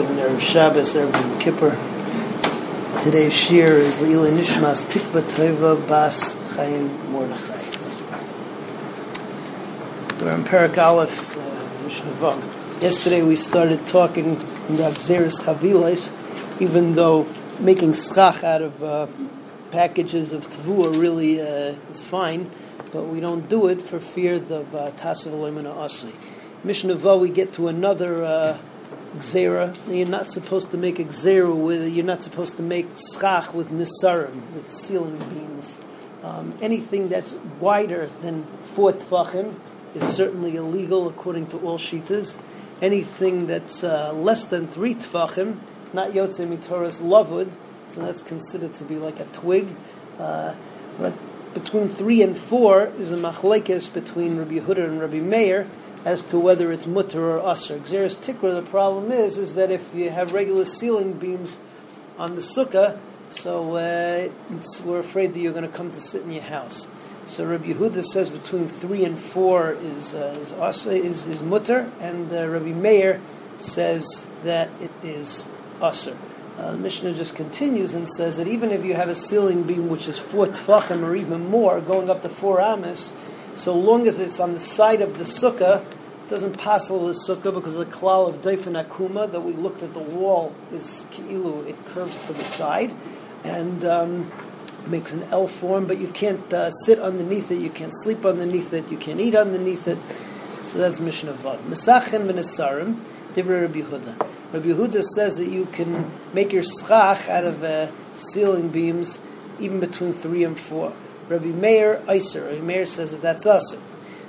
Good Erev Shabbos, Erev Yom Kippur. Today's shir is Leila Nishmas Tikva Tova Bas Chaim Mordechai. We're in Parak Aleph, uh. Yesterday we started talking about Xeris Chavilas, even though making schach out of uh, packages of Tavua really uh, is fine, but we don't do it for fear of uh, Tasav Asi. Mishnah we get to another uh, Gzera. You're not supposed to make a Gzera with, you're not supposed to make schach with nisarim, with ceiling beams. Um, anything that's wider than four tfachim is certainly illegal according to all shitas. Anything that's uh, less than three tfachim, not yotze mitoras lavud, so that's considered to be like a twig. Uh, but between three and four is a machlekes between Rabbi Yehuda and Rabbi Meir as to whether it's mutter or usher. Xeris tikra, the problem is, is that if you have regular ceiling beams on the sukkah, so uh, we're afraid that you're going to come to sit in your house. So Rabbi Yehuda says between three and four is uh, is, asa, is is mutter, and uh, Rabbi Meir says that it is usher. Uh, the Mishnah just continues and says that even if you have a ceiling beam which is four tfachim or even more, going up to four amas, so long as it's on the side of the sukkah, it doesn't pass the sukkah because of the klal of daifin akuma that we looked at the wall is ki'ilu, it curves to the side and um, makes an L form, but you can't uh, sit underneath it, you can't sleep underneath it, you can't eat underneath it. So that's Mishnah Vav. Mesachin v'nesarim, Divrei Rabbi Yehuda. Rabbi Yehuda says that you can make your schach out of uh, ceiling beams even between three and four. Rabbi Meir Iser. Rabbi Meir says that that's Aser.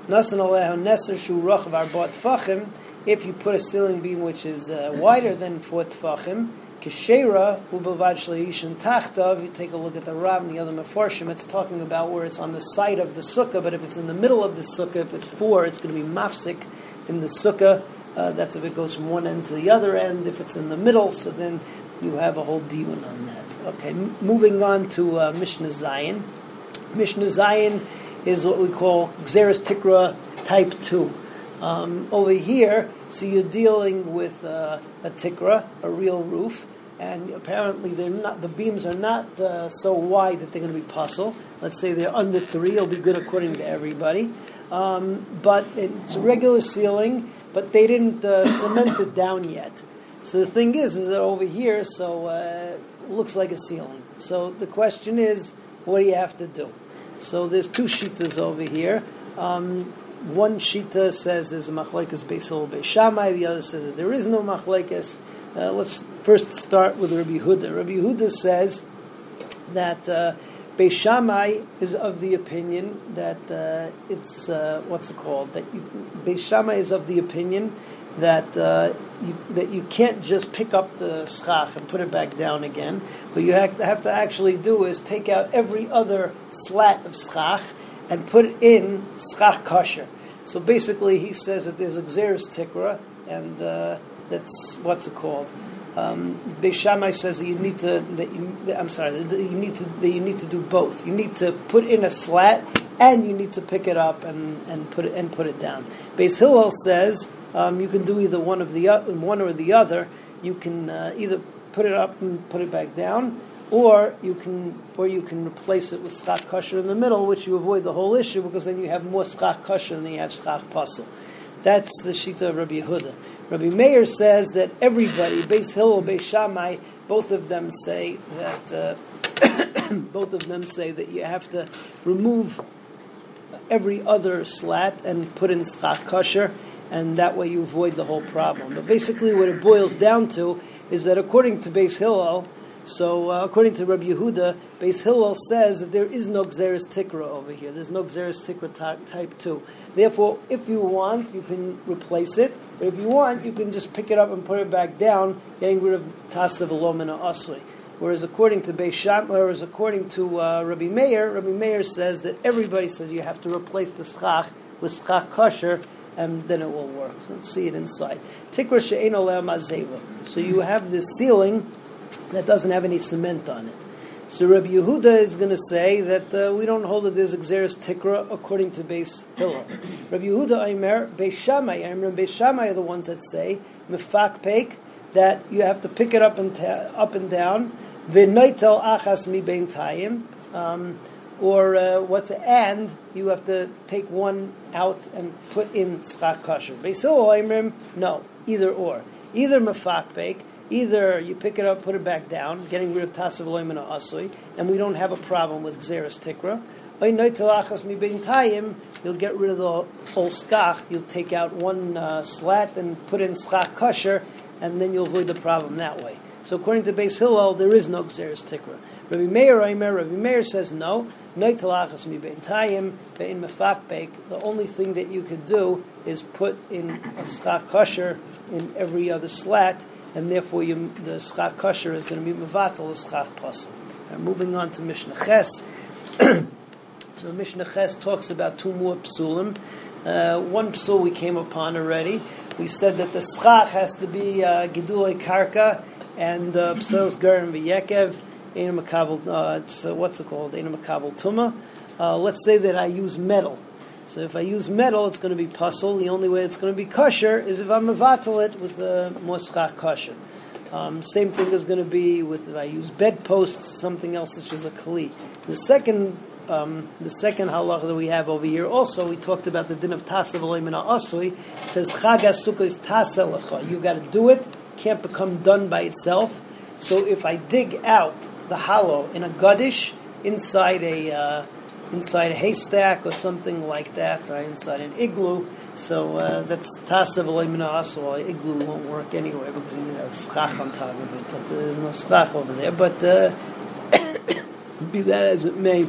Nasan alehu neser shu. If you put a ceiling beam which is uh, wider than four tfachim, kishera ubavad shleishin tachtav. You take a look at the Ram, the other Mefarshim. It's talking about where it's on the side of the sukkah, but if it's in the middle of the sukkah, if it's four, it's going to be mafsik in the sukkah. Uh, that's if it goes from one end to the other end. If it's in the middle, so then you have a whole diun on that. Okay, moving on to uh, Mishnah Zayin. Mishnah Zayin is what we call Xeris Tikra Type 2. Um, over here, so you're dealing with uh, a Tikra, a real roof, and apparently they're not, the beams are not uh, so wide that they're going to be puzzle. Let's say they're under three, it'll be good according to everybody. Um, but it's a regular ceiling, but they didn't uh, cement it down yet. So the thing is, is that over here, so uh, it looks like a ceiling. So the question is, what do you have to do? So there's two shitas over here. Um, one shita says there's a machlekes Beis Hillel Beis Shammai. The other says that there is no machlekes. Uh, let's first start with Rabbi Huda. Rabbi Huda says that uh, Beis Shammai is of the opinion that uh, it's uh, what's it called? That you, Beis Shammai is of the opinion that uh, you, that you can't just pick up the schach and put it back down again. What you have to, actually do is take out every other slat of schach and put it in schach kosher. So basically, he says that there's a xeris tikra, and uh, that's what's it called. Um, Beis Shammai says that you need to. That you, I'm sorry. That you need to. That you need to do both. You need to put in a slat, and you need to pick it up and, and put it and put it down. Beis Hillel says um, you can do either one of the one or the other. You can uh, either put it up and put it back down, or you can or you can replace it with schach kosher in the middle, which you avoid the whole issue because then you have more schach kosher than you have schach pasul. That's the shita of Rabbi Yehuda. Rabbi Meir says that everybody, Beis Hillel, Beis Shammai, both of them say that uh, both of them say that you have to remove every other slat and put in schach kosher, and that way you avoid the whole problem. But basically, what it boils down to is that according to Beis Hillel, so uh, according to Rabbi Yehuda, Beis Hillel says that there is no Xeris Tikra over here. There's no Xeris Tikra type, type 2. Therefore, if you want, you can replace it. But if you want, you can just pick it up and put it back down, getting rid of Tasav Alomina Asli. Whereas according to Beis Sham, whereas according to uh, Rabbi Meir, Rabbi Meir says that everybody says you have to replace the schach with schach kosher, and then it will work. So let's see it inside. Tikra she'en mazeva. So you have this ceiling that doesn't have any cement on it. So Rabbi Yehuda is going to say that uh, we don't hold that there's a Xeris Tikra according to Beis Hillel. Rabbi Yehuda Aimer, Beis Shammai, Aimer and Beis Shammai are the ones that say, Mefak Peik, that you have to pick it up and ta- up and down. V'noitel achas mi bein tayim. Um, or uh, what's it? and you have to take one out and put in schach kosher. Beis no, either or, either mafakbek, either you pick it up, put it back down, getting rid of tasav loim and asui, and we don't have a problem with xeris tikra. You'll get rid of the whole skach. You'll take out one uh, slat and put in schach kosher, and then you'll avoid the problem that way. So according to Beis Hillel, there is no Xeris Tikra. Rabbi Meir, Rabbi Meir says no. The only thing that you could do is put in a schach kosher in every other slat, and therefore you, the schach kosher is going to be mevatel schach pasel. Moving on to Mishnah Ches. so Mishnah Ches talks about two more psulim. Uh, one psul we came upon already. We said that the schach has to be uh, karka and uh, psuls garim v'yekev Ein makabel. Uh, it's uh, what's it called? Ein makabel tuma. Let's say that I use metal. So if I use metal, it's going to be puzzle. The only way it's going to be kosher is if I mevatel it with a moschach kosher. Um, same thing is going to be with if I use bedposts, something else such as a kli. The second, um, the second halacha that we have over here, also we talked about the din of tasav olimina asui. Says chagas sukkah is taselecha. You got to do it. Can't become done by itself. So if I dig out the hollow in a gadish inside a uh, inside a haystack or something like that, right? Inside an igloo. So uh, that's tasav so igloo won't work anyway because you need have schach on top of it. But uh, there's no schach over there. But uh, be that as it may,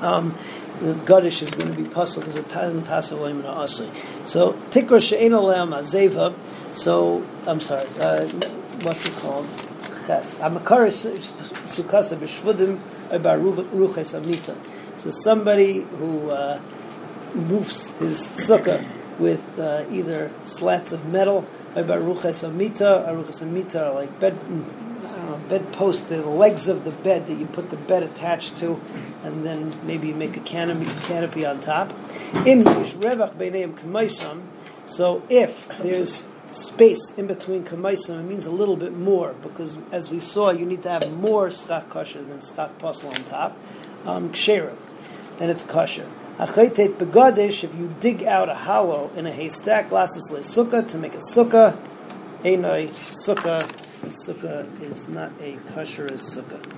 um, the gadish is going to be puzzled because it doesn't tasav asli. So tikra she'en azeva. So I'm sorry. Uh, what's it called? ches. Hamakar sukasa b'shvudim ruches amita. So somebody who uh, moves his sukkah with uh, either slats of metal, or ruches amita, ruches amita like bed, know, bed posts, the legs of the bed that you put the bed attached to, and then maybe you make a canopy, canopy on top. Im yish revach b'neim k'maisam. So if there's space in between kamaisim, it means a little bit more because, as we saw, you need to have more stock kosher than stock pasel on top. Um, ksherim, then it's kosher. Achaytet begadish, if you dig out a hollow in a haystack, lasses le sukkah to make a sukkah. Einoi sukkah. Sukkah is not a kosher as sukkah.